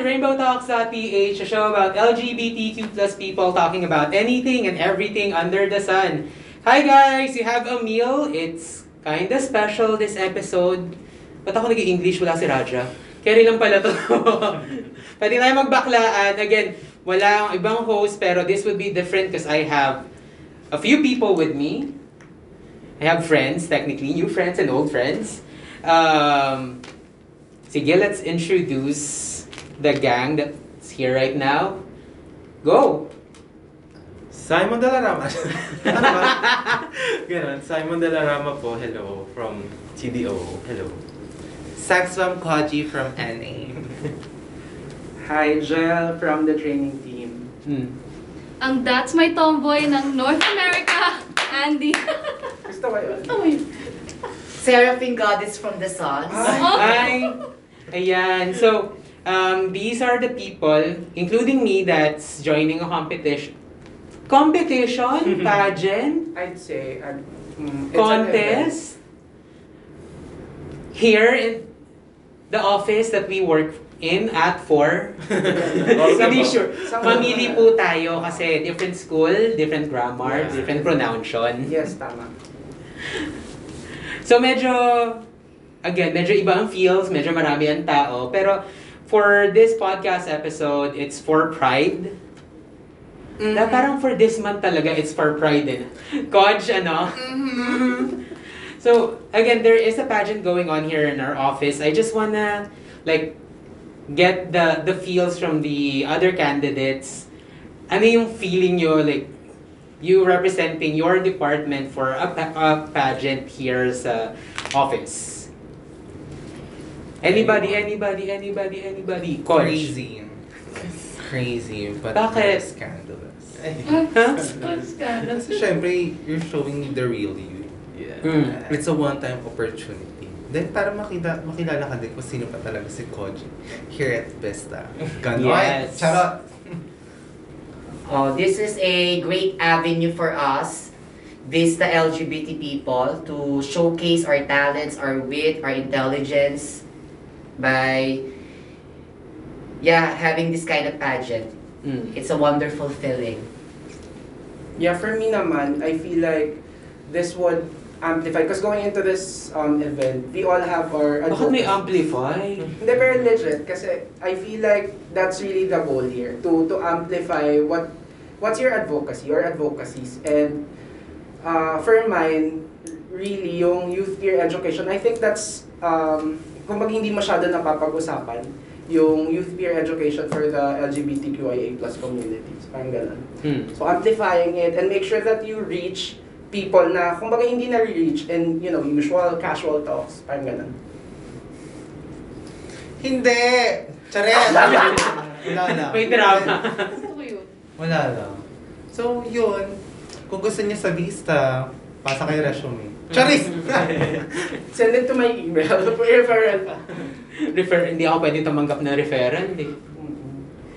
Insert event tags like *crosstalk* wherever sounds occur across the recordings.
To Rainbow Talks.ph, a show about LGBTQ plus people talking about anything and everything under the sun. Hi guys! You have a meal. It's kinda special this episode. Ba't ako nag-English? Wala si Raja. Carry lang pala to. *laughs* Pwede tayo magbaklaan. Again, wala ang ibang host, pero this would be different because I have a few people with me. I have friends, technically, new friends and old friends. Um, sige, let's introduce the gang that's here right now. Go! Simon Dalarama. *laughs* ano ba? Ganon. Simon Dalarama po. Hello. From TDO. Hello. Saxwam Koji from NA. Hi, Jel from the training team. Hmm. Ang That's My Tomboy ng North America, Andy. Gusto ko yun. Gusto mo yun? Seraphine Goddess from the Sun. Oh. Hi! Ayan. So, um, these are the people, including me, that's joining a competition. Competition? Pageant? I'd say, uh, mm, event. Contest? Here in the office that we work in at 4. *laughs* Hindi sure. Mamili po tayo kasi different school, different grammar, Yeah. different pronunciation. Yes, tama. So medyo, again, medyo iba ang feels, medyo marami ang tao. Pero for this podcast episode, it's for Pride. Mm-hmm. Na parang for this month talaga, it's for Pride eh. din. Kodge, ano? Mm-hmm. So, again, there is a pageant going on here in our office. I just wanna, like, get the the feels from the other candidates. Ano yung feeling nyo, like, you representing your department for a, pa- a pageant here sa office? Anybody, anybody, anybody, anybody? Kodge. Crazy. Crazy, but Bakit? scandalous. Huh? Kasi syempre, you're showing the real you. Yeah. Mm. It's a one-time opportunity. Then para makita, makilala ka din kung sino pa talaga si Koji here at Vesta. Ganon. Yes. Charot. *laughs* Oh, this is a great avenue for us, Vista LGBT people, to showcase our talents, our wit, our intelligence by, yeah, having this kind of pageant. Mm. It's a wonderful feeling. Yeah, for me naman, I feel like this would amplify. Because going into this um, event, we all have our Bakit may advocacy. amplify? Hindi, pero legit. Kasi I feel like that's really the goal here. To to amplify what what's your advocacy, your advocacies. And uh, for mine, really, yung youth peer education, I think that's, um, kung hindi masyado napapag-usapan, yung youth peer education for the LGBTQIA plus communities. Parang ganun. Hmm. So amplifying it and make sure that you reach people na kumbaga hindi na-reach in, you know, usual casual talks. Parang ganun. Hindi! Charet! *laughs* Wala lang. May drama. Gusto ko yun. Wala lang. So, yun. Kung gusto niya sa Vista, pasa kay resume. Charis! *laughs* Send it to my email for *laughs* referral pa. Refer, hindi ako pwede tumanggap ng referral eh.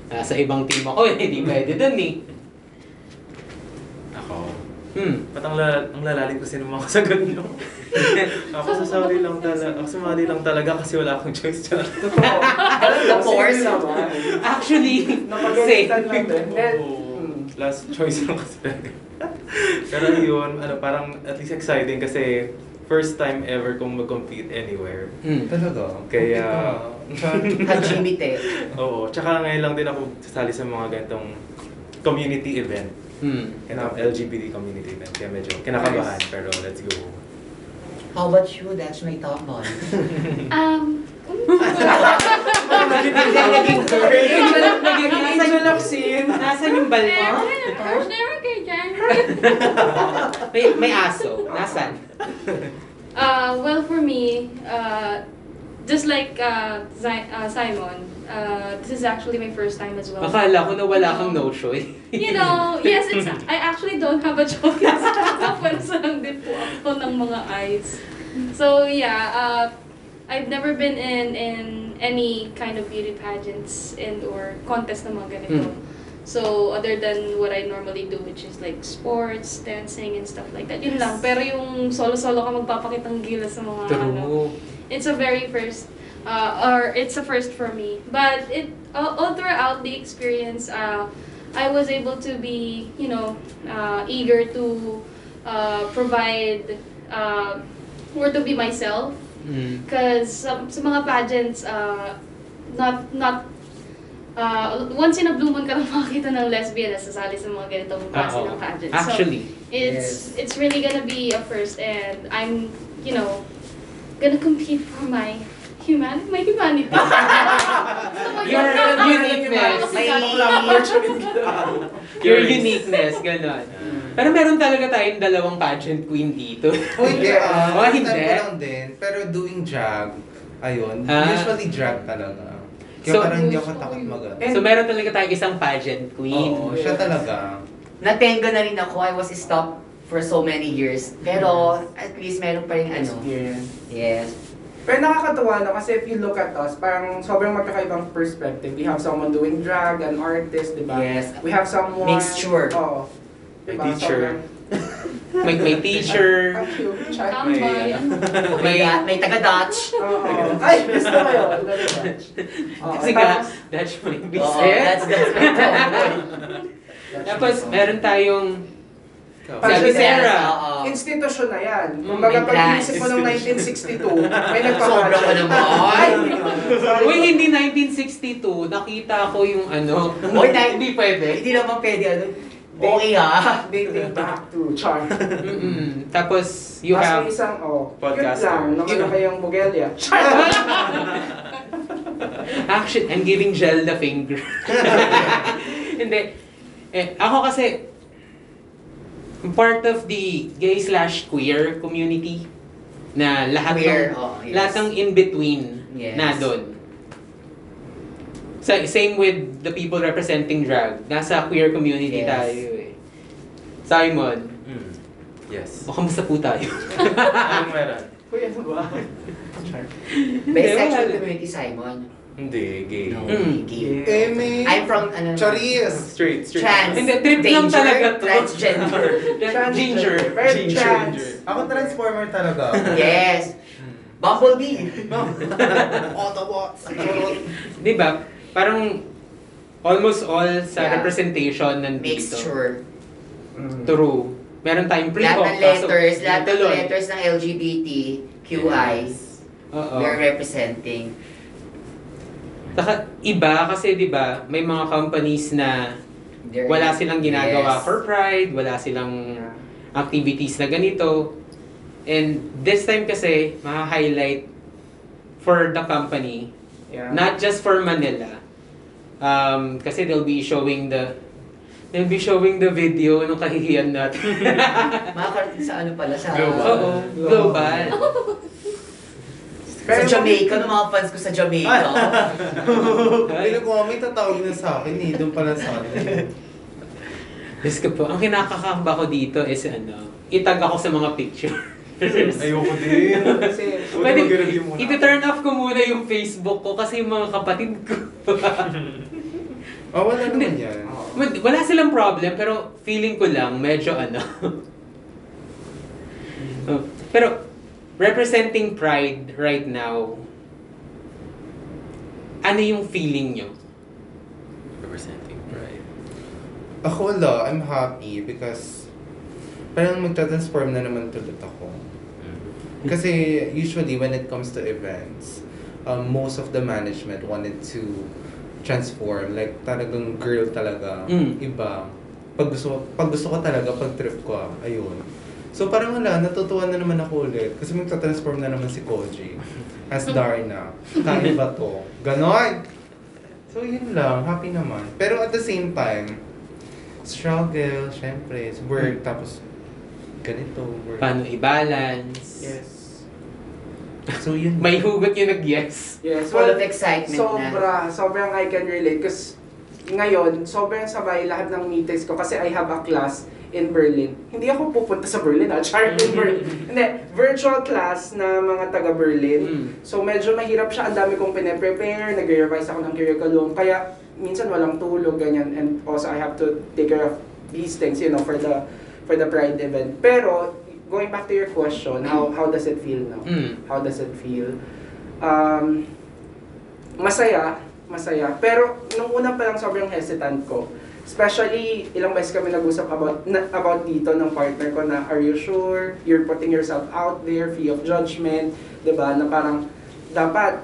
Nasa ibang team ako eh, hindi pwede dun eh. Ako. Hmm. Ba't ang, la- ang lalalim kasi ng mga sagot nyo? *laughs* ako sasali lang talaga. Ako sumali lang talaga kasi wala akong choice dyan. Totoo. The force. Actually, Napagalitan same. lang din. Oo. hmm. Last choice lang kasi talaga. *laughs* Pero yun, ano, parang at least exciting kasi first time ever kong mag-compete anywhere. Hmm. Talaga? Kaya- Hajimite. *laughs* Oo, tsaka ngayon lang din ako sasali sa mga ganitong community event. Hmm. And um, LGBT community event. Kaya medyo kinakabahan, pero let's go. How about you? That's my top one. Um, *laughs* Naging angel of sin. Nasaan yung bal mo? Gosh, never kay Jan. May, may aso. Nasaan? Uh, well, for me, uh, just like uh, Zi- uh, Simon, uh, this is actually my first time as well. Akala ko na wala kang no choice. You know, yes, it's, I actually don't have a choice. Napwensa lang din po ako ng mga eyes. So, yeah, uh, I've never been in in any kind of beauty pageants and or contest na mga ganito. Mm. So, other than what I normally do, which is like sports, dancing, and stuff like that. Yun lang. Pero yung solo-solo ka magpapakitang gilas sa mga ano, True. it's a very first uh, or it's a first for me. But it all, all throughout the experience, uh, I was able to be, you know, uh, eager to uh, provide uh, or to be myself. Mm. Because sa, sa mga pageants, uh, not not uh, once in a blue moon ka lang *laughs* makakita ng lesbian na sasali sa mga ganitong klase Oo. ng pageants. Actually. So, it's it's really gonna be a first and I'm, you know, gonna compete for my humanity, my humanity. *laughs* Your uniqueness. May Your uniqueness, ganon. Pero meron talaga tayong dalawang pageant queen dito. Oh, hindi *laughs* ah. Oh, hindi. lang din. Pero doing drag, ayun, Ah. usually drag talaga. Kaya So- parang hindi ako takot mag So meron talaga tayong isang pageant queen. Oo, siya talaga. Natenga na rin ako. I was stopped for so many years. Pero at least meron pa rin ano. Experience. Yes. Pero nakakatuwa no kasi if you look at us, parang sobrang magkakaibang perspective. We have someone doing drag, an artist, di ba? Yes. We have someone... Mixture. Oo. May Diba? teacher. May, may teacher. Ang cute. Char- Tambay. May, May- may taga-Dutch. Oo. Ay, gusto ko yun. *laughs* Oo, Kasi nga, that's my Oo, business. that's that's my tomboy. Tapos meron tayong Sabi Sarah. Oo. Institusyon na yan. Mm, Kumbaga may pag inisip mo noong 1962, may *laughs* nagpapageant. Sobra ka naman. Uy, hindi 1962. Nakita ko yung ano. Uy, *laughs* hindi pwede. Hindi naman pwede ano. Okay ha. Dating back *laughs* to Char. Mm-mm. Tapos, you Mas have... isang, oh, Podcaster. cute lang. Naman kayong Bugelia. *laughs* Char! Actually, I'm giving gel the finger. *laughs* Hindi. Eh, ako kasi, part of the gay slash queer community na lahat Queer, ng, oh, yes. lahat ng in-between Yes. na doon. Sa, same with the people representing drag. Nasa queer community Yes. tayo eh. Simon, Mm. Yes. o kamusta po tayo? Anong meron? Kuya, ano ba? Bisexual community, Simon. Hindi, gay. No, Mm. gay. Eh, may... I'm from ano. Charis! Straight, straight. Trans. Hindi, trip lang Danger, talaga to. Transgender. *laughs* Ginger. Very Ginger. trans. Ako transformer talaga. yes. Bumblebee. *laughs* Autobots. Di ba? Parang almost all sa Yeah. representation nandito. Mixture. Mm. True. Meron tayong Lahat pre-op. ng letters, lahat ng letters ng LGBTQI, Oo. they're representing. Saka iba kasi 'di ba, may mga companies na They're, wala silang ginagawa Yes. for pride, wala silang activities na ganito. And this time kasi, ma-highlight for the company, Yeah. not just for Manila. Um, kasi they'll be showing the they'll be showing the video nung kahihiyan natin. *laughs* Makakarating sa ano pala, sa... Global. Oo, global. Sa Jamaica, no mga fans ko sa Jamaica. Hindi ko may tatawag na sa akin eh. Doon pala sa akin. Diyos ko po, ang kinakakamba ko dito is ano, itag ako sa mga picture. Ayoko din. Kasi, Pwede, mag-review muna. iti-turn off ko muna yung Facebook ko kasi yung mga kapatid ko. *laughs* Oh, wala naman yan. Wal- Wala silang problem, pero feeling ko lang, medyo ano. Oh, *laughs* pero, representing Pride right now, ano yung feeling nyo? Representing pride. Ako wala, I'm happy because parang magta-transform na naman tulad ako. Kasi usually when it comes to events, um, most of the management wanted to transform. Like talagang girl talaga. Mm. Iba. Pag gusto, pag gusto ko talaga, pag trip ko, ah, ayun. So parang wala, natutuwa na naman ako ulit. Kasi magta-transform na naman si Koji. As *laughs* Darna. Kaya ba to? Ganon! So yun lang, happy naman. Pero at the same time, struggle, syempre, work, tapos ganito, work. Paano i-balance? yes. *laughs* So yun. May hugot yung nag-yes. Yes. Full Well, of excitement na. sobra, sobrang I can relate. Kasi ngayon, sobrang sabay lahat ng meetings ko kasi I have a class in Berlin. Hindi ako pupunta sa Berlin, ah. *laughs* Char in Berlin. Hindi, virtual class na mga taga-Berlin. Mm. So medyo mahirap siya, ang dami kong pine-prepare, nag-revise ako ng curriculum, kaya minsan walang tulog, ganyan, and also I have to take care of these things, you know, for the for the Pride event. Pero, going back to your question, how how does it feel now? Mm. How does it feel? Um, masaya, masaya. Pero nung una pa lang sobrang hesitant ko. Especially, ilang beses kami nag-usap about, na, about dito ng partner ko na, are you sure? You're putting yourself out there, free of judgment. 'di ba Na parang, dapat,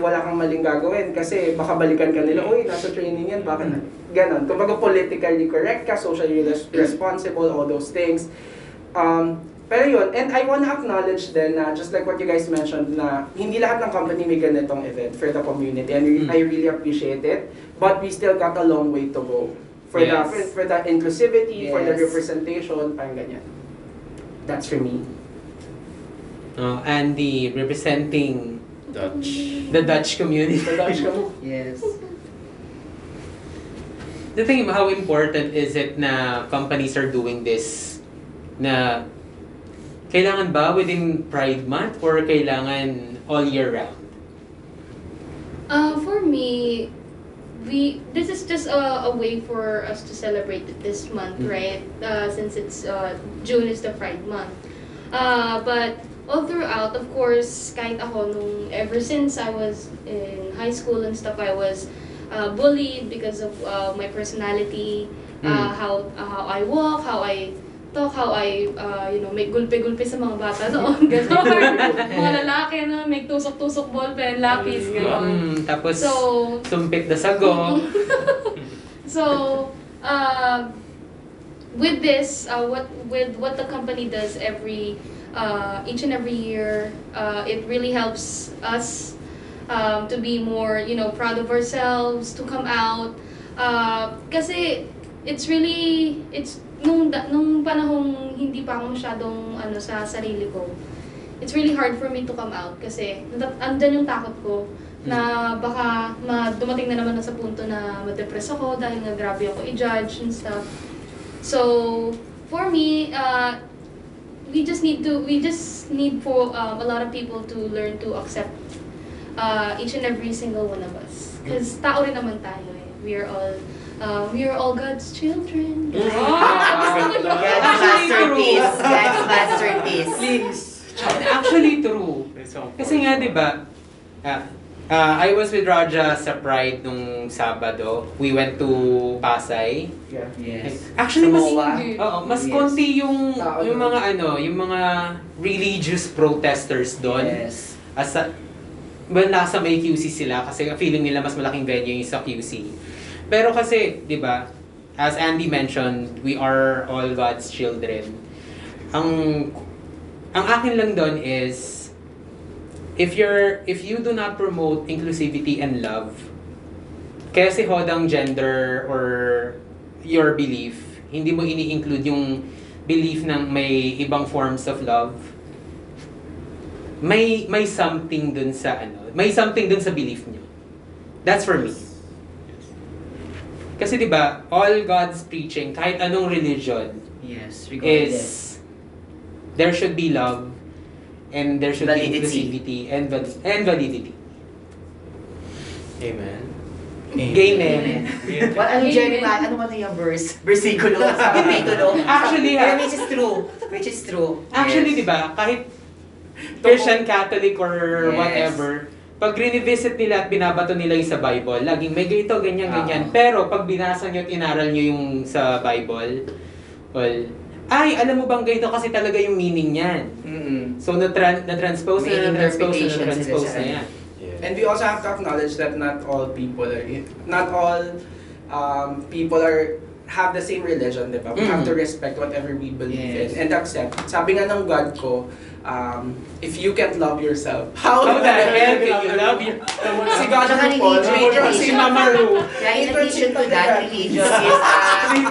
wala kang maling gagawin kasi baka balikan ka nila, uy, nasa training yan, bakit? Ganon. Kumbaga politically correct ka, socially res- responsible, all those things. Um, pero yun, and I wanna acknowledge din na just like what you guys mentioned na hindi lahat ng company may ganitong event for the community and Mm. I really appreciate it. But we still got a long way to go for Yes. the for the inclusivity, for the Yes. representation, parang ganyan. That's for me. Uh, Andy, representing Dutch. the Dutch community. The Dutch com- Yes. The thing, how important is it na companies are doing this na kailangan ba within Pride Month or kailangan all year round? Uh, for me, we this is just a, a way for us to celebrate this month, Mm. right? Uh, since it's uh, June is the Pride Month. Uh, but all throughout, of course, kahit ako nung ever since I was in high school and stuff, I was uh, bullied because of uh, my personality, uh, Mm. how uh, how I walk, how I talk, how I, uh, you know, make gulpe-gulpe sa mga bata noon, *laughs* gano'n. mga lalaki na make tusok-tusok ballpen, lapis, gano'n. Mm, tapos So, sumpit na sago. *laughs* so, uh, with this, uh, what with what the company does every uh, each and every year, uh, it really helps us um, to be more, you know, proud of ourselves, to come out. Uh, kasi it's really it's nung nung panahong hindi pa ako masyadong ano sa sarili ko. It's really hard for me to come out kasi andyan yung takot ko na baka ma dumating na naman na sa punto na ma-depress ako dahil nga grabe ako i-judge and stuff. So, for me, uh, we just need to we just need for um, a lot of people to learn to accept uh, each and every single one of us. Because tao rin naman tayo eh. We are all uh, we are all God's children. God's masterpiece. God's masterpiece. Please. Actually true. Kasi nga, di ba, ah, ah, I was with Raja sa Pride nung Sabado. We went to Pasay. Yeah. Yes. Actually, mas, oo, mas Yes. konti yung, Tao yung doon. mga ano, yung mga religious protesters doon. Yes. As a, well, nasa may QC sila kasi feeling nila mas malaking venue yung sa QC. Pero kasi, di ba, as Andy mentioned, we are all God's children. Ang ang akin lang doon is if you're if you do not promote inclusivity and love kaya si hodang gender or your belief hindi mo ini-include yung belief ng may ibang forms of love may may something dun sa ano may something dun sa belief niyo that's for me kasi 'di ba all God's preaching kahit anong religion Yes. is Regardless. there should be love and there should Validity. be inclusivity and val- and validity. Amen. Gay men. Well, ano Jerry, ano man yung verse? *laughs* Versikulo, kapitulo. Actually, ha, which is true. Which is true. actually, Yes. 'di ba, kahit Christian, Catholic or Yes. whatever, pag rinivisit nila at binabato nila yung sa Bible, laging may ganito, ganyan, Ah. ganyan. Pero pag binasa nyo at inaral nyo yung sa Bible, well, ay, alam mo bang ganito kasi talaga yung meaning niyan. Mm-mm. So, na-tran- na-transpose May na, na-transpose na, na-transpose sa na yan. Yeah. And we also have to acknowledge that not all people are, not all um, people are have the same religion, di ba? We have Mhm. to respect whatever we believe Yes. in and accept. Sabi nga ng God ko, um, if you can't love yourself, how, How the hell can you love your... si God mo po, religion, si. Mama Ru. Yeah, in addition to that, religion is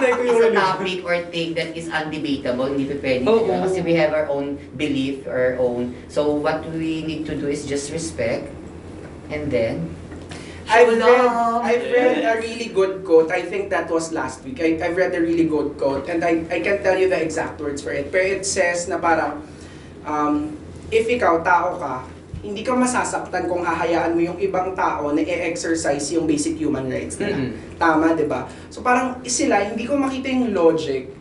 *laughs* a, yung is a topic or thing that is undebatable. Hindi pa pwede. Oo. diba? Kasi we have our own belief, our own. So what we need to do is just respect. And then, I've read. I've read a really good quote. I think that was last week. I, I've read a really good quote and I, I can't tell you the exact words for it. Pero it says na parang, um, if ikaw tao ka, hindi ka masasaktan kung hahayaan mo yung ibang tao na i-exercise yung basic human rights nila. Mhm. Tama, di ba? So parang sila, hindi ko makita yung logic.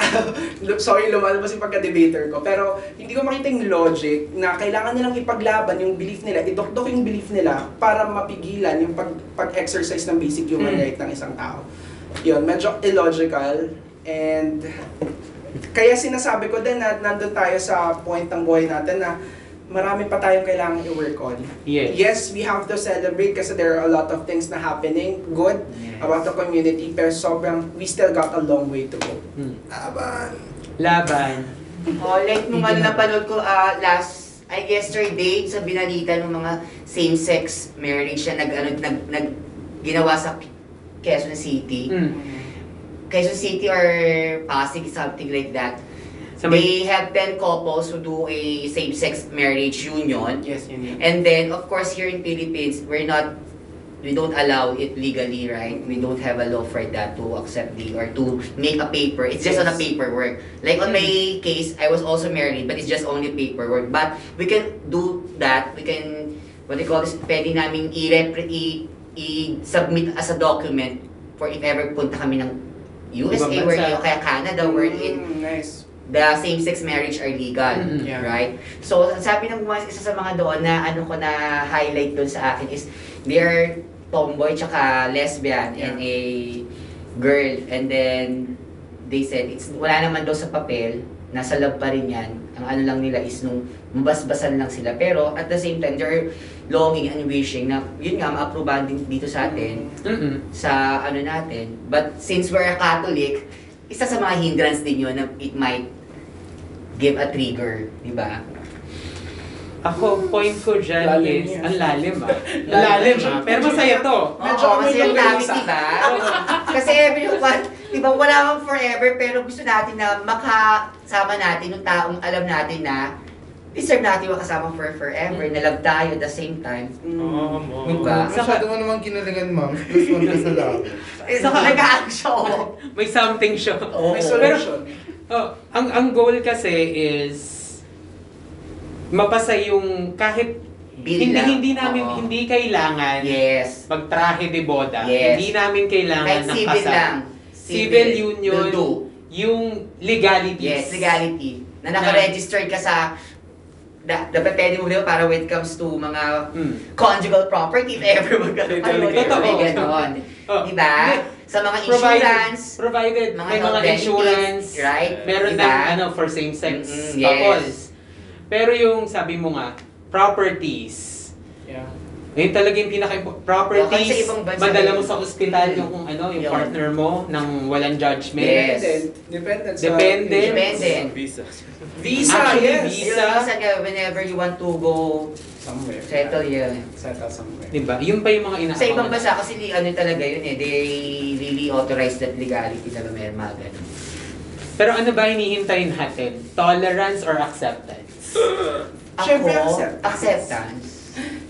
*laughs* sorry, lumalabas yung pagka-debater ko. Pero hindi ko makita yung logic na kailangan nilang ipaglaban yung belief nila, idokdok yung belief nila para mapigilan yung pag, pag-exercise ng basic human Mm. right ng isang tao. Yun, medyo illogical. And kaya sinasabi ko din na nandun tayo sa point ng buhay natin na marami pa tayong kailangan i-work on. Yes. Yes, we have to celebrate kasi there are a lot of things na happening good Yes. about the community pero sobrang we still got a long way to go. Hmm. Aban! Laban. Oh, like nung ano napanood ko ah, last, I yesterday, sa binalita ng mga same-sex marriage na nag, ano, nag, nag, ginawa sa Quezon City. Hmm. Quezon City or Pasig, something like that. May- They have 10 couples who do a same-sex marriage union. Yes, yun. And then, of course, here in Philippines, we're not, we don't allow it legally, right? We don't have a law for that to accept the, or to make a paper. It's just on a Yes. paperwork. Like on my case, I was also married, but it's just only paperwork. But we can do that. We can, what do you call this, pwede namin i-submit as a document for if ever punta kami ng USA, Ibang where bansa. o kaya Canada, where in Mm, nice. The same-sex marriage are legal, Mhm. Yeah. right? So, sabi ng mga isa sa mga doon na ano ko na highlight doon sa akin is they are tomboy tsaka lesbian and a girl and then they said it's wala naman daw sa papel nasa love pa rin yan ang ano lang nila is nung mabasbasan lang sila pero at the same time they're longing and wishing na yun nga ma-approvean din dito sa atin Mm-mm. sa ano natin. But since we're a Catholic, isa sa mga hindrance din yun na it might give a trigger, di ba? Ako, point ko dyan Lalim is, yan. ang lalim ah. *laughs* Lalim ah. Pero masaya to. Medyo Oo, kami kasi yung yung topic, di ba? *laughs* kasi everyone, di ba, wala kang forever, pero gusto natin na makasama natin yung taong alam natin na deserve natin makasama for forever, na love tayo at the same time. Mm. Oo, mo. Diba? Masyado mo naman kinalingan, ma'am. Plus one sa labo. Eh, *laughs* Saka- nag-action. May something siya. Oo. May solution. Oh, ang ang goal kasi is mapasa yung kahit Bill hindi hindi namin Oo. hindi kailangan Yes. magtrahe de boda. Yes. Hindi namin kailangan Kahit ng civil lang. Civil union, will do. yung legalities. Yes, legality. Na naka-registered ka sa da, dapat pwede mo diba para when it comes to mga Mm. conjugal property if ever magkaroon. Totoo. Totoo. May ganon. *laughs* Oh, Diba? hindi. Sa mga Provided, insurance, provided mga may mga benefits, insurance, right? meron Diba? ng ano for same-sex Mm-mm, yes. couples. Pero yung sabi mo nga, properties. Yeah. Yun talaga yung pinaka properties. Madala mo sa ospital yung kung ano, yung Yun. partner mo nang walang judgment. Yes. Dependent. Dependent sa Dependent. Dependent. Visa. Visa, Actually, yes. visa. Yung isa ka, whenever you want to go Somewhere. settle yun. Settle somewhere. Diba? Yun pa yung mga ina Sa ibang bansa kasi li, ano talaga yun eh, they really authorize that legality talaga meron mga ganun. Pero ano ba hinihintay natin? Tolerance or acceptance? *gasps* Siyempre, Ako, accept- acceptance.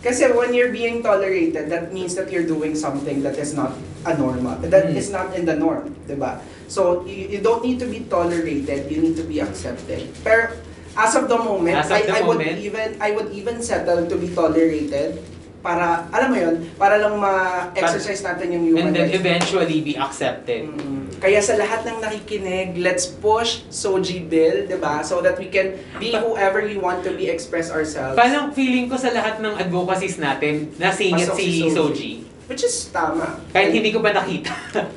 Kasi when you're being tolerated, that means that you're doing something that is not a normal, that Mm. is not in the norm, di ba? So, you, you don't need to be tolerated, you need to be accepted. Pero, as of the moment, As of I, the I would moment. even, I would even settle to be tolerated para, alam mo yun, para lang ma-exercise natin yung human And then rights. eventually be accepted. Mm. Kaya sa lahat ng nakikinig, let's push Soji Bill, 'di ba? So that we can be whoever we want to be, express ourselves. Parang feeling ko sa lahat ng advocacies natin, nasingit si si Soji. Soji. Which is tama. Kahit hindi ko pa nakita.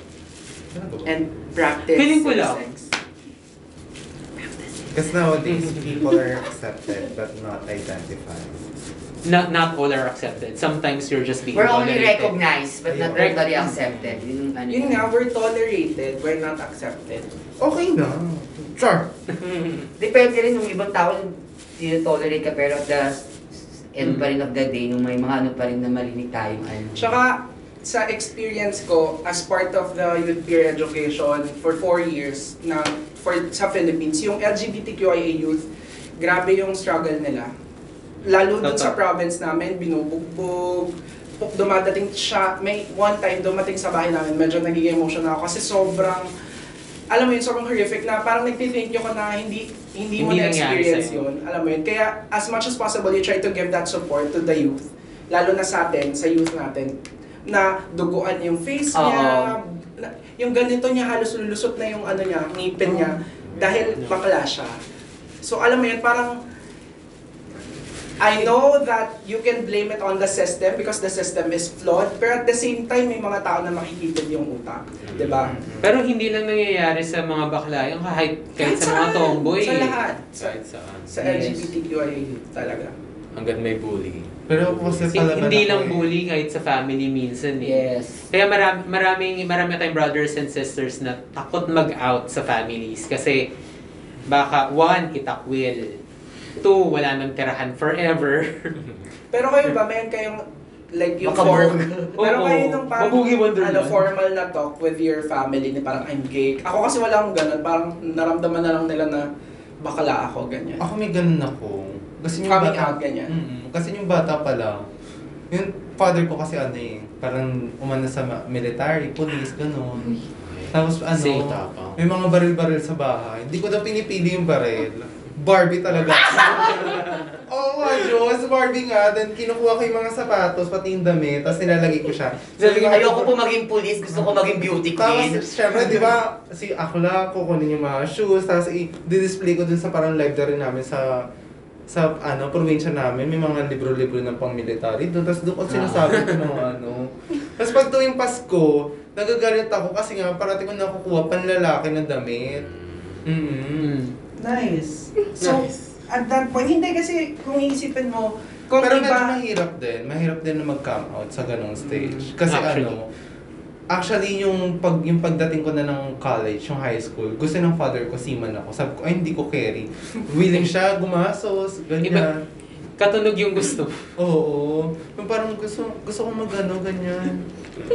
And practice. Feeling ko lang. Because nowadays, people are accepted but not identified. not, not all are accepted. Sometimes you're just being We're only tolerated. recognized but not totally accepted. Yun, ano Yun nga, we're tolerated, we're not accepted. Okay na. Char. *laughs* Depende rin yung ibang tao, tolerate ka pero at the end pa rin of the day, nung may mga ano pa rin na marinig tayong ano. Tsaka, sa experience ko, as part of the youth peer education for four years na for sa Philippines, yung LGBTQIA youth, grabe yung struggle nila. Lalo dun sa province namin, binubugbog, dumadating siya, may one time dumating sa bahay namin, medyo nagiging emotional ako kasi sobrang, alam mo yun, sobrang horrific na parang nagtithank you ka na hindi, hindi mo Hindi nangyari na-experience yun. Alam mo yun, kaya as much as possible, you try to give that support to the youth, lalo na sa atin, sa youth natin, na duguan yung face niya, na- yung ganito niya halos lulusot na yung ano niya, ngipin niya. dahil bakla siya. So alam mo yun, parang I know that you can blame it on the system because the system is flawed, pero at the same time, may mga tao na makikitid yung utak. di ba? Pero hindi lang nangyayari sa mga bakla, yung kahit, kahit sa mga saan. tomboy. Sa lahat. Sa, Kahit saan. sa Yes. LGBTQI talaga. Hanggat may bully. Pero ako kasi Kasi palaban hindi ako lang eh. bully kahit sa family minsan eh. Yes. Kaya marami, maraming, marami tayong brothers and sisters na takot mag-out sa families. Kasi baka, one, itakwil. Two, wala nang tirahan forever. *laughs* Pero kayo ba, mayroon kayong like yung form, meron *laughs* Oo. kayo nung parang ano, formal na talk with your family na parang I'm gay. Ako kasi wala akong ganun, parang naramdaman na lang nila na bakala ako, ganyan. Ako may ganun ako. Kasi yung Coming bata, out, ganyan. Mm-mm. kasi yung bata pa lang, yung father ko kasi ano eh, parang umano sa military, police, ganun. Tapos ano, Safe. may mga baril-baril sa bahay. Hindi ko daw pinipili yung baril. Barbie talaga. *laughs* Oo nga, Diyos. Barbie nga. Then kinukuha ko yung mga sapatos, pati yung damit, tapos nilalagay ko siya. *laughs* Sabi ko, Ayoko po maging police, gusto ko maging beauty queen. Tapos, syempre, di ba, si Akla, kukunin yung mga shoes, tapos i-display ko dun sa parang library namin sa sa ano, probinsya namin, may mga libro-libro ng pang-military doon. Tapos doon ko sinasabi ko ng ano. Tapos pag tuwing Pasko, nagagalit ako kasi nga parati ko nakukuha panlalaki na damit. Mm-hmm. mm. Nice. So, at that point, hindi kasi kung iisipin mo, kung Pero iba, medyo mahirap din. Mahirap din na mag-come out sa ganong stage. Kasi Actually. ano, actually yung pag yung pagdating ko na ng college, yung high school, gusto ng father ko seaman ako. Sabi ko, ay hindi ko carry. *laughs* Willing siya, gumasos, ganyan. Katunog yung gusto. Oo. Yung parang gusto, gusto ko mag-ano, ganyan.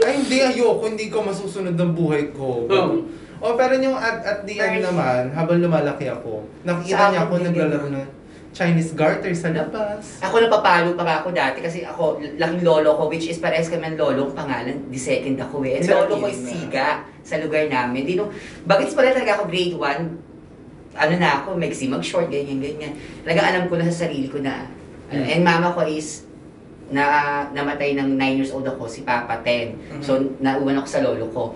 Ay hindi, ayoko, hindi ko masusunod ng buhay ko. Oo. Oh, pero yung at, at the end naman, habang lumalaki ako, nakikita Sa niya ako naglalaro ganun. Chinese garter sa labas. Ako napapalo pa ako dati kasi ako, laking lolo ko, which is parehas kami ng lolo kong pangalan, the second ako eh. And lolo ko is siga sa lugar namin. Di nung, bagets pala talaga ako grade 1, ano na ako, magsi mag-short, ganyan, ganyan. Talaga alam ko na sa sarili ko na, ano, and mama ko is, na namatay ng 9 years old ako, si Papa 10. So, nauwan ako sa lolo ko.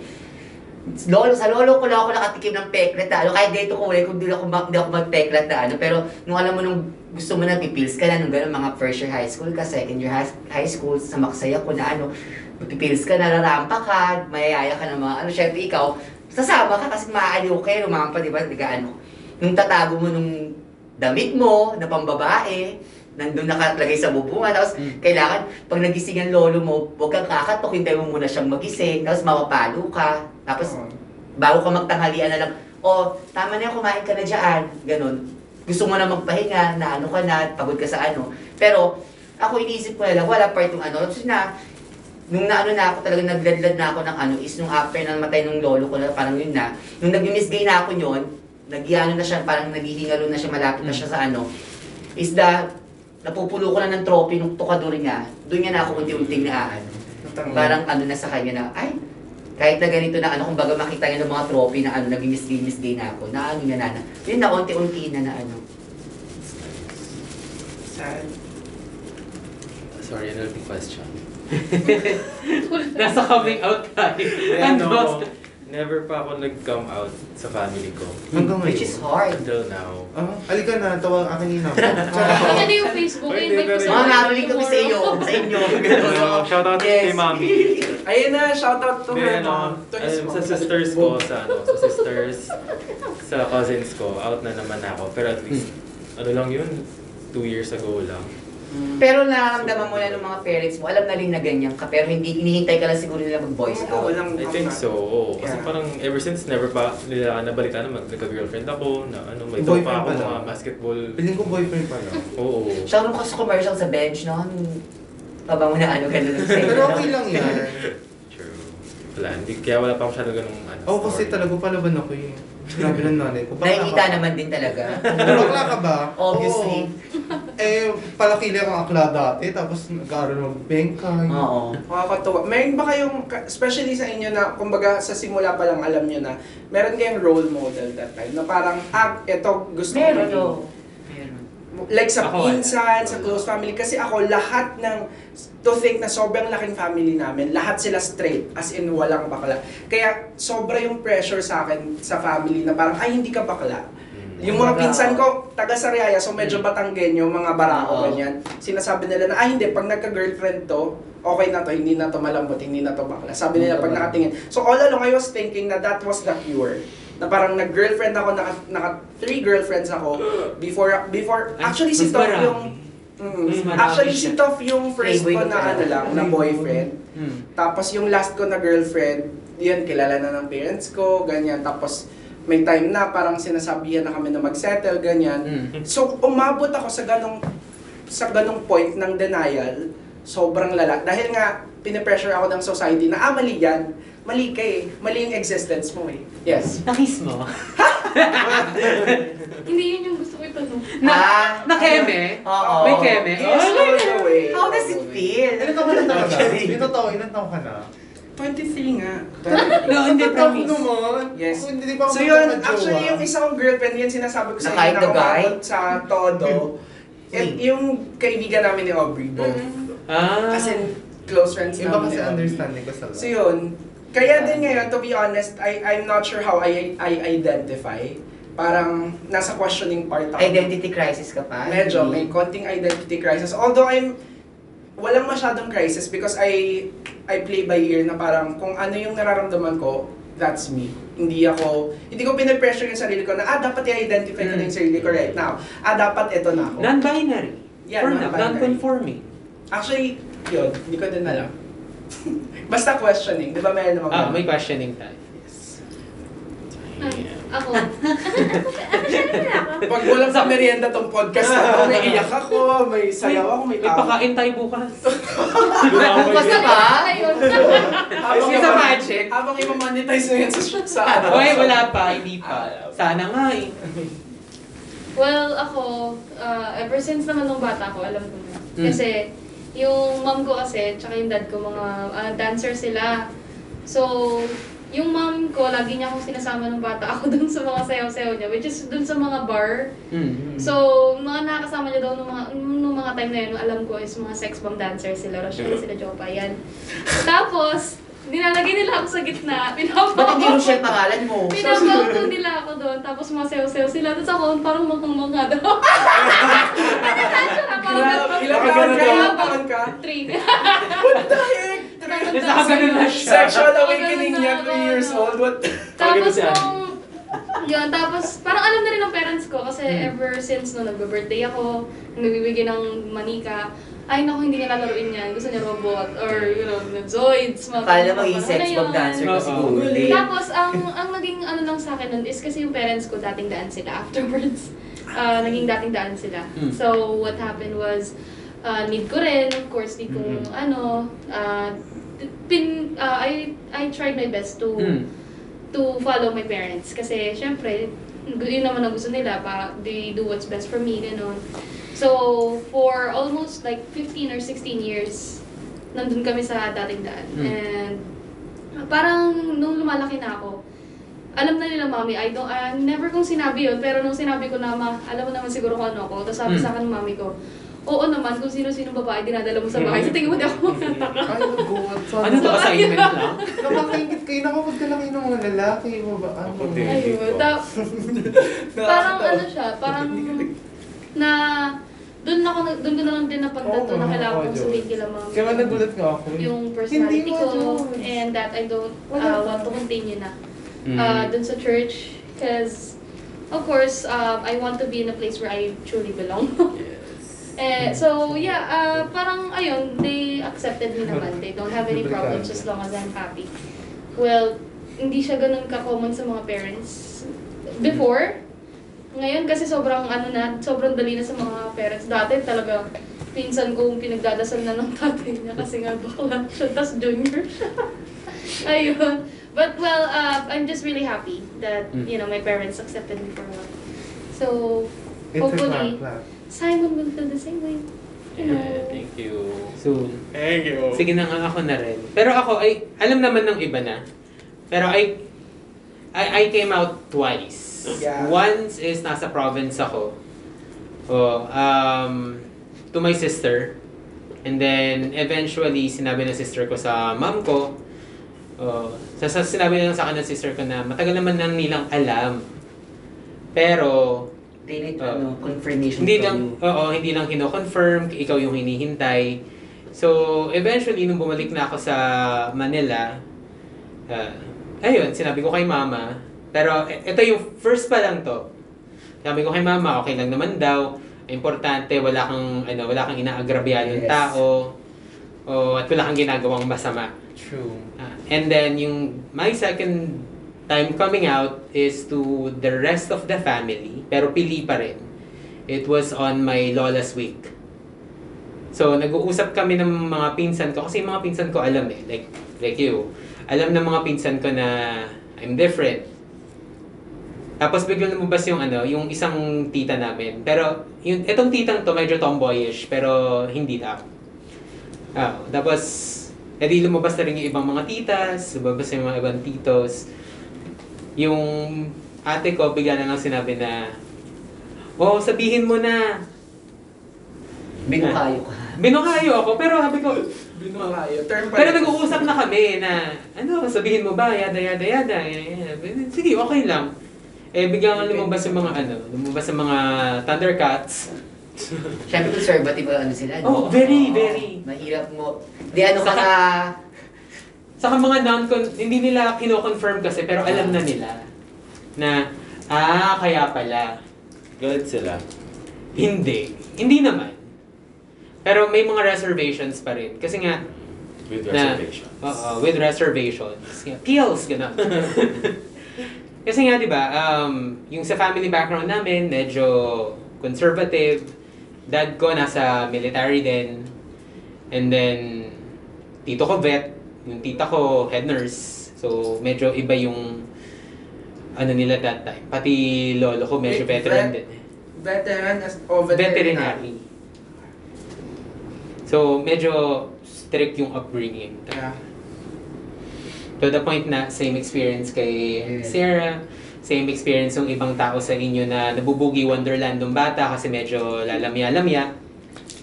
Lolo, sa lolo ko lang ako nakatikim ng peklat na ano, kahit dito ko ulit, kung di ako, ma- di ako mag-peklat na ano, pero nung alam mo nung gusto mo na pipils ka na, nung gano'n, mga first year high school ka, second year high, high school, sa maksaya ko na ano, pipils ka, nararampa ka, mayayaya ka ng mga ano, syempre ikaw, sasama ka kasi maaaliw kayo, lumampa, di ba, di ka ano, nung tatago mo nung damit mo, na pambabae, nandun nakalagay sa bubunga, tapos Mm. kailangan, pag nagising ang lolo mo, huwag kang kakatok, hintayin mo muna siyang magising, tapos mapapalo ka, tapos bago ka magtanghalian na lang, oh, tama na yan, kumain ka na dyan, ganun. Gusto mo na magpahinga, na ano ka na, pagod ka sa ano. Pero, ako iniisip ko na lang, wala part yung ano, kasi na, nung naano na ako talaga nagladlad na ako ng ano is nung after na matay nung lolo ko na parang yun na. Nung nag-misgay na ako yun nag-ano na siya parang naghihingalo na siya malapit na siya sa ano. Is the napupulo ko na ng trophy nung tukador niya. Doon niya na ako unti-unting na ano parang ano na sa kanya na, ay, kahit na ganito na ano, kumbaga makita niya ng mga trophy na ano, naging misgay, misgay na ako, na ano niya na, na yun na, unti-unti na na ano. sad. Sorry, ano yung question? *laughs* *laughs* Nasa coming out tayo. ano, never pa ako nag-come out sa family ko. Hanggang ngayon. Which is hard. Until now. Ah, halika na, tawag akin yung number. Ano na yung Facebook? Pwede I-invite ko sa Mga naroling kami sa iyo, sa inyo. *laughs* Ano, shoutout Yes. kay mami. *laughs* Ayun na, shoutout to May her, ano, no? To his mom. sa sisters ko, sa ano, sa *laughs* sisters, sa cousins ko, out na naman ako. Pero at least, ano lang yun, two years ago lang. Pero nararamdaman mo na ng mga parents mo, alam na rin na ganyan ka, pero hindi inihintay ka lang siguro nila mag-voice Oo, out. walang I think so, oo. Kasi Yeah. parang ever since, never pa nila nabalita na mag- nagka-girlfriend ako, na ano, may tropa Boyfriend ako, pala. mga basketball. Piling ko boyfriend pala. Oo. Siya nung kasi commercial sa bench, no? Pabango na ano, ang sa'yo. Pero okay lang yan. True. Wala, hindi, kaya wala pa masyado ganung ano. Oo, kasi story. talaga palaban ako eh. Grabe ng nanay ko. Bakla Nakikita ka. naman din talaga. Bakla ka ba? Obviously. Oo. Eh, palakili akong akla dati, tapos nag-aaral mag-bengkay. Oo. Nakakatuwa. Meron ba kayong, especially sa inyo na, kumbaga sa simula pa lang alam nyo na, meron kayong role model that time, na parang, ah, eto gusto ko Meron maging- o. Meron. Like sa Ako, wala. pinsan, sa close family. Kasi ako, lahat ng, to think na sobrang laking family namin, lahat sila straight, as in walang bakla. Kaya sobra yung pressure sa akin sa family na parang, ay hindi ka bakla. Yung mga Barao. pinsan ko, taga Sariaya, so medyo Batanggenyo, mga barako, Oo. ganyan. Sinasabi nila na, ah hindi, pag nagka-girlfriend to, okay na to, hindi na to malambot, hindi na to bakla. Sabi nila pag nakatingin. So all along, I was thinking na that was the cure. Na parang nag-girlfriend ako, naka, naka three girlfriends ako before, before, actually si marami. yung, Mm, marami actually si Toph yung first ko na ano lang, na boyfriend. Hmm. Tapos yung last ko na girlfriend, yun, kilala na ng parents ko, ganyan. Tapos may time na parang sinasabihan na kami na mag-settle, ganyan. Hmm. So umabot ako sa ganong sa ganong point ng denial, sobrang lala. Dahil nga, pinipressure ako ng society na, ah, mali yan. Mali ka eh. Mali yung existence mo eh. Yes. Nakis mo? *laughs* Hindi yun yung gusto ko itanong. Na, Ah, nakeme? Oo. May keme? Yes, all the way. How does it feel? Ilan taon ka na talaga? Actually. Yung totoo, ilan taon ka na? 23 nga. No, hindi, promise. naman. Yes. Ako, Hindi pa So yun, actually yung isa kong girlfriend, yun sinasabi ko sa Na inyo na umabot sa todo. Eh, yung kaibigan namin ni Aubrey, both. Ah. As in, close friends Iba namin kasi ni Aubrey. understanding ko sa So yun, kaya din ngayon, to be honest, I, I'm not sure how I, I identify. Parang nasa questioning part ako. Identity crisis ka pa? Medyo, Hindi. may konting identity crisis. Although I'm, walang masyadong crisis because I, I play by ear na parang kung ano yung nararamdaman ko, that's me. Hindi ako, hindi ko pinipressure yung sarili ko na, ah, dapat i-identify ko na yung sarili ko right now. Ah, dapat ito na ako. Non-binary. Yeah, For non-binary. non-conforming. Actually, yun, hindi ko din alam. *laughs* Basta questioning, di ba meron namang Ah, may questioning tayo. Yes. Ah, ako. na *laughs* ako? Pag walang sa merienda tong podcast na to, *laughs* may iyak ako, may sayaw ako, may May pakain tayo bukas. Bukas na ba? Ayun. Habang Kasi sa iba- magic. Habang i-monetize mo yan sa, sa ano. Hoy, wala pa, hindi pa. Sana nga eh. Well, ako, uh, ever since naman nung bata ko, alam ko na. Mm. Kasi, yung mom ko kasi, tsaka yung dad ko, mga ah, dancer sila. So, yung mom ko, lagi niya akong sinasama ng bata ako *laughs* dun sa mga sayaw-sayaw niya, which is dun sa mga bar. Hmm. So, mga nakakasama niya daw nung mga, nung mga time na yun, alam ko is mga sex bomb dancer sila, Rochelle, sila Jopa, yan. Tapos, nilalagay nila ako sa gitna, Ba't hindi pinapaw Rochelle pangalan mo? Pinapaw ko nila ako doon, tapos mga sayaw-sayaw sila. Tapos ako, parang mukhang-mukha daw. *laughs* Grabe, ilang taon ka? Ilang taon ka? Three. What the heck? Tapos nakaganon na siya. Sexual awakening niya, 3 years old. What? Tapos nung, yun, tapos parang alam na rin ng parents ko kasi Hmm. ever since nung nag-birthday ako, nagbibigay ng manika, ay naku, hindi niya lalaroin yan. Gusto niya robot or, you know, Zoids. mga Akala mo yung sex bomb dancer ka Oo. siguro. eh. Tapos, ang ang naging ano lang sa akin nun is kasi yung parents ko dating daan sila afterwards. Uh, naging dating daan sila. Mm. So, what happened was, uh, need ko rin, of course, need kong Mhm. ano, uh, pin, uh, I, I tried my best to Hmm. To follow my parents. Kasi, syempre, yun naman ang gusto nila, pa, they do what's best for me, gano'n. So, for almost like 15 or 16 years, nandun kami sa dating daan. Mm. And, parang nung lumalaki na ako, alam na nila mami, I don't, ah, never kong sinabi yun, pero nung sinabi ko na, ma, alam mo naman siguro kung ano ako, tapos sabi Mm. sa akin mami ko, oo naman, kung sino-sino babae dinadala mo sa bahay, sa tingin mo di ako magtataka. Ay, God. Ano to, assignment lang? Nakakaingit kayo, nakapag ka lang yun ng mga lalaki. Ba, ano? Ako din. Ayun, ta- *laughs* parang ano siya, parang na doon ako nag- doon ko na lang din napagtanto Oo, na kailangan kong sabihin kila mami. Kaya nga nagulat nga ako. Yung personality ko and that I don't uh, want to continue na Hmm. uh, dun sa church because of course uh, I want to be in a place where I truly belong. Eh, so yeah, uh, parang ayun, they accepted me naman. They don't have any problems as long as I'm happy. Well, hindi siya ganun ka-common sa mga parents before. Ngayon kasi sobrang ano na, sobrang dali na sa mga parents. Dati talaga pinsan ko pinagdadasal na ng tatay niya kasi nga bakla siya, tas junior siya. *laughs* Ayun. But well, uh, I'm just really happy that, Mm. you know, my parents accepted me for what. So, It's a hopefully. Simon will feel the same way. You know. Yeah, thank you. Soon. Thank you. Sige na nga ako na rin. Pero ako ay alam naman ng iba na. Pero I I, I came out twice. Yeah. Once is nasa province ako. Oh, um to my sister. And then eventually sinabi ng sister ko sa mom ko. Oh, sa, sa sinabi na lang sa akin ng sister ko na matagal naman nang nilang alam Pero, They need Ah. ano, confirmation hindi lang, oo, hindi lang kino-confirm, ikaw yung hinihintay. So, eventually, nung bumalik na ako sa Manila, ah, ayun, sinabi ko kay mama, pero e- ito yung first pa lang to. Sabi ko kay mama, okay lang naman daw. Importante, wala kang, ano, wala kang inaagrabyan ng Yes. tao. O, at wala kang ginagawang masama. True. Ah, and then yung my second time coming out is to the rest of the family, pero pili pa rin. It was on my Lola's week. So, nag-uusap kami ng mga pinsan ko, kasi mga pinsan ko alam eh, like, like you, alam ng mga pinsan ko na I'm different. Tapos biglang lumabas yung ano, yung isang tita namin. Pero yung etong titang to medyo tomboyish pero hindi daw. Ah, tapos edi lumabas na rin yung ibang mga titas, lumabas na yung mga ibang titos. Yung ate ko bigla na lang sinabi na Oh, sabihin mo na. Binukayo ka. *laughs* Binukayo ako, pero sabi ko, Binukayo. Term pa pero nag-uusap na kami na, ano, sabihin mo ba, yada, yada, yada. Sige, okay lang. Eh, bigla nga lumabas yung mga, ano, lumabas yung mga Thundercats. Siyempre conservative ano sila. no? Oh, very, very. Mahirap mo. Di ano ka na... Saka mga non hindi nila kino-confirm kasi, pero alam na nila na, ah, kaya pala. Galit sila. Hindi. Hindi naman. Pero may mga reservations pa rin. Kasi nga, With na, reservations. Oo, with reservations. Yeah, Peels, gano'n. *laughs* Kasi nga, di ba, um, yung sa family background namin, medyo conservative. Dad ko nasa military din. And then, tito ko vet. Yung tita ko head nurse. So, medyo iba yung ano nila that time. Pati lolo ko medyo Wait, veteran vet? din. Veteran as o Veterinary. So, medyo strict yung upbringing. Yeah. To the point na same experience kay Yes. Sarah, same experience yung ibang tao sa inyo na nabubugi wonderland ng bata kasi medyo lalamya-lamya.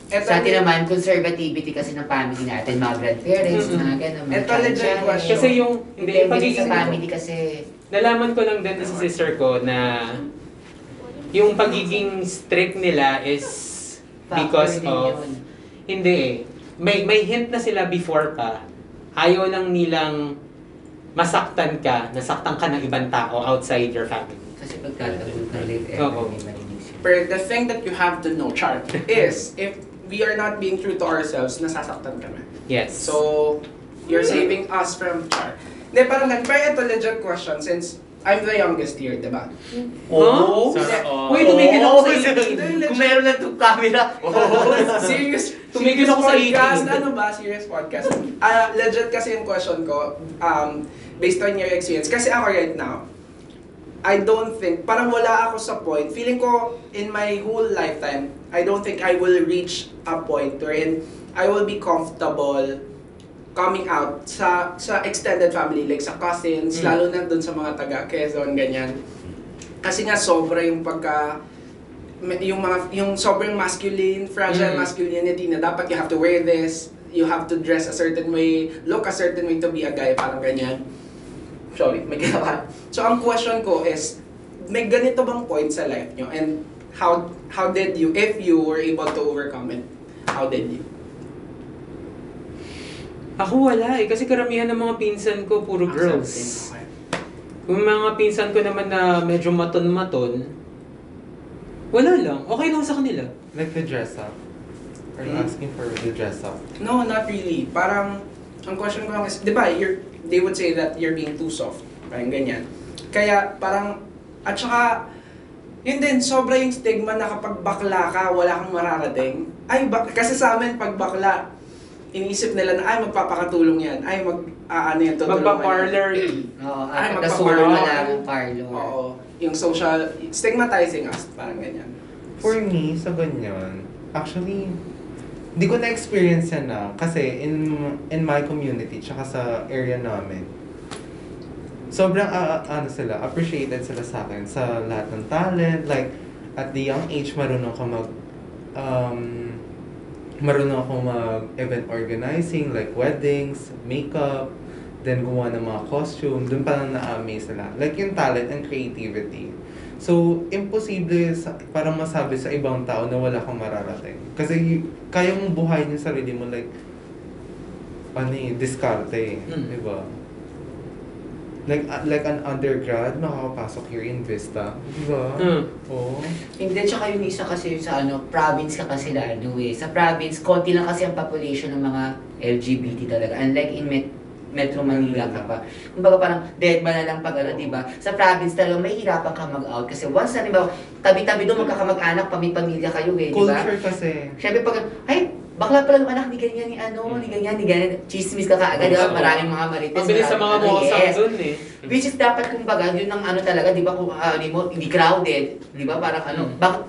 Eto, Sa atin naman, conservativity kasi ng family natin, mga grandparents, Mm-mm. mga gano'n. mga Ito legit question. Kasi yung, hindi, yung din sa pagiging, family kasi. nalaman ko lang din sa sister ko na yung pagiging strict nila is because of, yun. hindi eh, may, may hint na sila before pa, ayaw lang nilang masaktan ka, nasaktan ka ng ibang tao outside your family. Kasi pagkataon ka late ever, may marinig siya. But the thing that you have to know, Char, is if we are not being true to ourselves, nasasaktan kami. Yes. So, you're saving us from Char. Hindi, parang lang, pero ito legit question since I'm the youngest here, di ba? Oh? Sarah, oh. Uy, tumigil ako sa Oo, itin. Kung meron na itong camera. serious, *laughs* Tumigil ako sa podcast. 18. Ano ba? Serious podcast. Ah, legit kasi yung question ko, um, based on your experience. Kasi ako right now, I don't think, parang wala ako sa point. Feeling ko, in my whole lifetime, I don't think I will reach a point wherein I will be comfortable coming out sa sa extended family, like sa cousins, Mm. lalo na dun sa mga taga Quezon, ganyan. Kasi nga sobra yung pagka yung mga yung sobrang masculine, fragile Mm. masculinity na dapat you have to wear this, you have to dress a certain way, look a certain way to be a guy, parang ganyan. Sorry, may ginawa. So ang question ko is, may ganito bang point sa life nyo? And how how did you, if you were able to overcome it, how did you? Ako wala eh, kasi karamihan ng mga pinsan ko puro girls. Okay. Kung mga pinsan ko naman na medyo maton-maton, wala lang. Okay lang sa kanila. Like the dress up. Are you Hmm? asking for the dress up? No, not really. Parang, ang question ko lang is, di ba, you're, they would say that you're being too soft. Parang ganyan. Kaya, parang, at saka, yun din, sobra yung stigma na kapag bakla ka, wala kang mararating. Ay, bak- kasi sa amin, pag bakla, iniisip nila na, ay, magpapakatulong yan. Ay, mag, ah, ano yan, tutulungan yan. Magpa-parlor. Oo, Ay, at magpa-parlor. na lang, parlor. Oo. Yung social, stigmatizing us, parang ganyan. For me, sa ganyan, actually, hindi ko na-experience yan na. Kasi in in my community, tsaka sa area namin, sobrang ah, ano sila, appreciated sila sa akin sa lahat ng talent. Like, at the young age, marunong ka mag, um, marunong ako mag-event organizing, like weddings, makeup, then gumawa ng mga costume. Doon pa lang na-amaze sila. Like yung talent and creativity. So, imposible sa, parang masabi sa ibang tao na wala kang mararating. Kasi y- kaya mong buhayin yung sarili mo like, ano eh, diskarte eh. Mm. Di ba? Like, uh, like an undergrad, makakapasok here in Vista. Di ba? Hmm. Oo. Hindi, tsaka yung isa kasi yung sa ano, province ka kasi na ano eh. Sa province, konti lang kasi ang population ng mga LGBT talaga. Unlike in Met Metro Manila ka pa. Kumbaga parang dead man na lang pag ano, di ba? Sa province talaga, may hirapan ka mag-out. Kasi once na, di ba, tabi-tabi doon magkakamag-anak, pamipamilya kayo eh, di ba? Culture kasi. Siyempre pag, ay, bakla pala ng anak, ni ganyan, ni ano, ni ganyan, ni ganyan. Chismis ka kaagad, di ba? Maraming mga marites. Mabilis sa mga mokosang yes. dun eh. Which is dapat kumbaga, yun ang ano talaga, di ba kung uh, mo, hindi crowded, di ba parang ano, Mm. bakit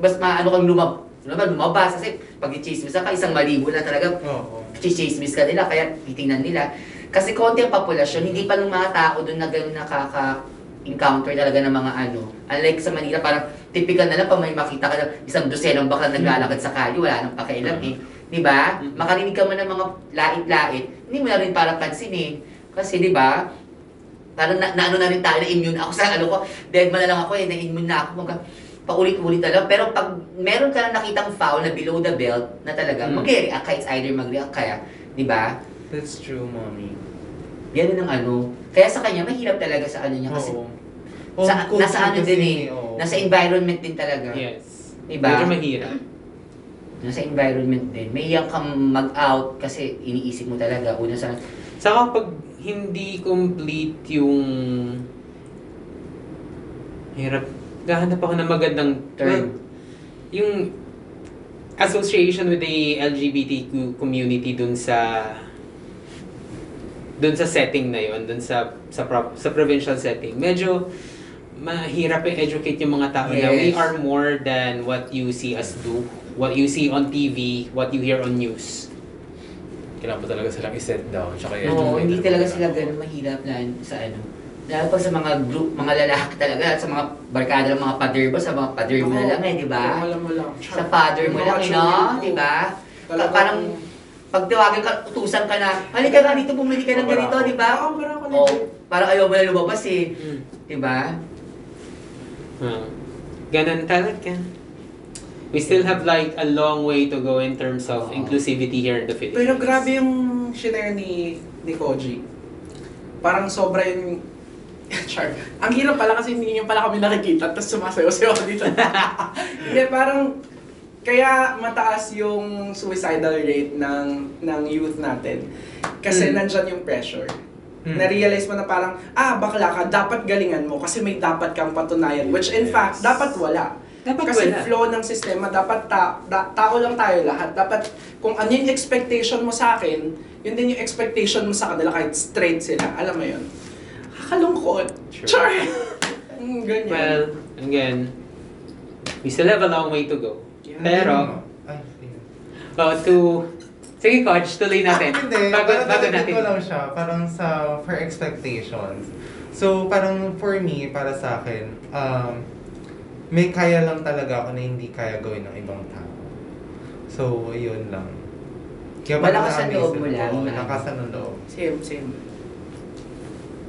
mas maano kang lumab, lumab, lumabas kasi pag i-chismis ka, isang malibo na talaga, Oo. chismis ka nila, kaya titingnan nila. Kasi konti ang populasyon, hindi pa ng mga tao doon na gano'n nakaka-encounter talaga ng mga ano. Unlike sa Manila, parang typical na lang pag may makita ka ng isang dosenang bakla naglalakad sa kalye, wala nang pakialam eh. Di ba? Makarinig ka man ng mga lait-lait, hindi mo na rin parang pansinin. Kasi di ba, parang na, naano na rin tayo, na-immune ako sa ano ko, dead man na lang ako eh, na-immune na ako. Mga, paulit-ulit na lang. Pero pag meron ka na nakitang foul na below the belt, na talaga, Mm. mag-react ka, it's either mag-react kaya, di ba? That's true, mommy. Yan ang ano. Kaya sa kanya, mahirap talaga sa ano niya. Kasi Oo. sa, Home nasa ano culture din kasi, eh. oo. Nasa environment din talaga. Yes. Diba? Medyo mahirap. Nasa environment din. May iyang kang mag-out kasi iniisip mo talaga. Una sa... Saka pag hindi complete yung hirap gahanap ako ng magandang Term. yung association with the LGBTQ community dun sa dun sa setting na yon dun sa sa pro- sa provincial setting medyo mahirap i-educate yung mga tao na we Yes. are more than what you see us do what you see on TV what you hear on news Kailangan po talaga silang i-set down. Tsaka Oo, i-educate hindi talaga sila ganun mahirap na sa ano. Lalo pag sa mga group, mga lalaki talaga, at sa mga barkada ng mga pader mo, sa mga pader mo na lang eh, di ba? Mo. Sa father mo lang eh, no? Di ba? Parang pag tawagan ka, utusan ka na, halika nga dito, bumili ka ng ganito, di ba? Oo, parang ako legit. parang ayaw mo na lumabas eh. mm. Di ba? Ah, ganun talaga. We still have like a long way to go in terms of Oo. inclusivity here in the Philippines. Pero grabe yung shinare ni, ni Koji. Parang sobra yung... *laughs* Char. Ang hirap pala kasi hindi niyo pala kami nakikita tapos sumasayaw-sayaw dito. *laughs* Hindi, parang... Kaya mataas yung suicidal rate ng ng youth natin. Kasi Mm. nandyan yung pressure. Mm. Na-realize mo na parang, ah, bakla ka, dapat galingan mo kasi may dapat kang patunayan. Which in Yes. fact, dapat wala. Dapat Kasi wala. flow ng sistema, dapat ta- da- tao lang tayo lahat. Dapat, kung ano yung expectation mo sa akin, yun din yung expectation mo sa kanila kahit straight sila. Alam mo yun? Kakalungkot. Sure. Char! *laughs* Mm, ganyan. Well, again, we still have a long way to go. Pero, oh, to... Sige, coach, tuloy natin. Hindi, bago, parang bago natin. ko lang siya, parang sa, for expectations. So, parang for me, para sa akin, um, may kaya lang talaga ako na hindi kaya gawin ng ibang tao. So, yun lang. Kaya parang Malakas ang na-amaze loob mo lang. Lakas ang loob. Same, same.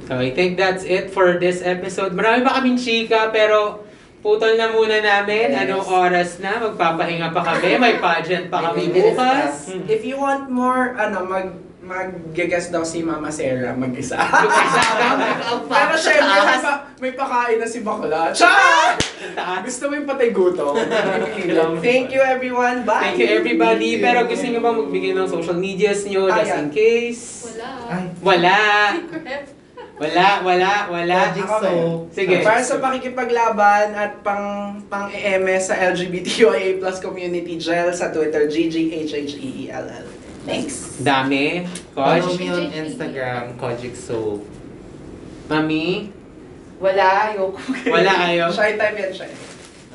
So, I think that's it for this episode. Marami pa kaming chika, pero putol na muna namin. Yes. Anong oras na? Magpapahinga pa kami. May pageant pa kami bukas. If you want more, ano, mag mag-guess daw si Mama Sarah mag-isa. *laughs* Pero syempre, may, pa, may pakain na si Bakla. Char! Gusto mo yung patay gutom? *laughs* Thank you everyone. Bye! Thank you everybody. Thank you. Pero gusto nyo bang magbigay ng social medias nyo just in case? Wala. Ay, Wala. Wala, wala, wala. Soap. Sige. Para sa pakikipaglaban at pang pang EMS sa LGBTQIA plus community gel sa Twitter, GGHHEELL. Next. Dami. Follow Coach. me on Instagram, Kojic Soap. Mami. Wala, ayoko. Wala ayaw. Shy type yan siya.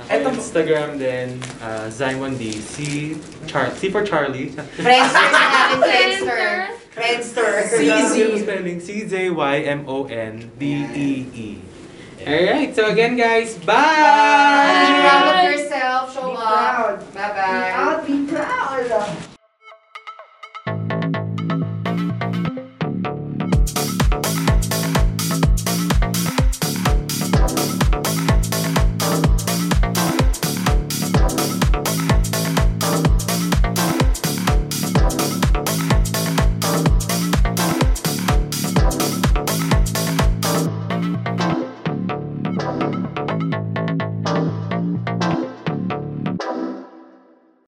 Eto. Instagram din, uh, Zymon D. C, Char C for Charlie. Friendster sa akin, Friendster. Friendster. CZ. Spelling C-J-Y-M-O-N-D-E-E. Alright, so again guys, Be bye! proud of yourself. Show Be up. proud. Bye-bye. Be proud!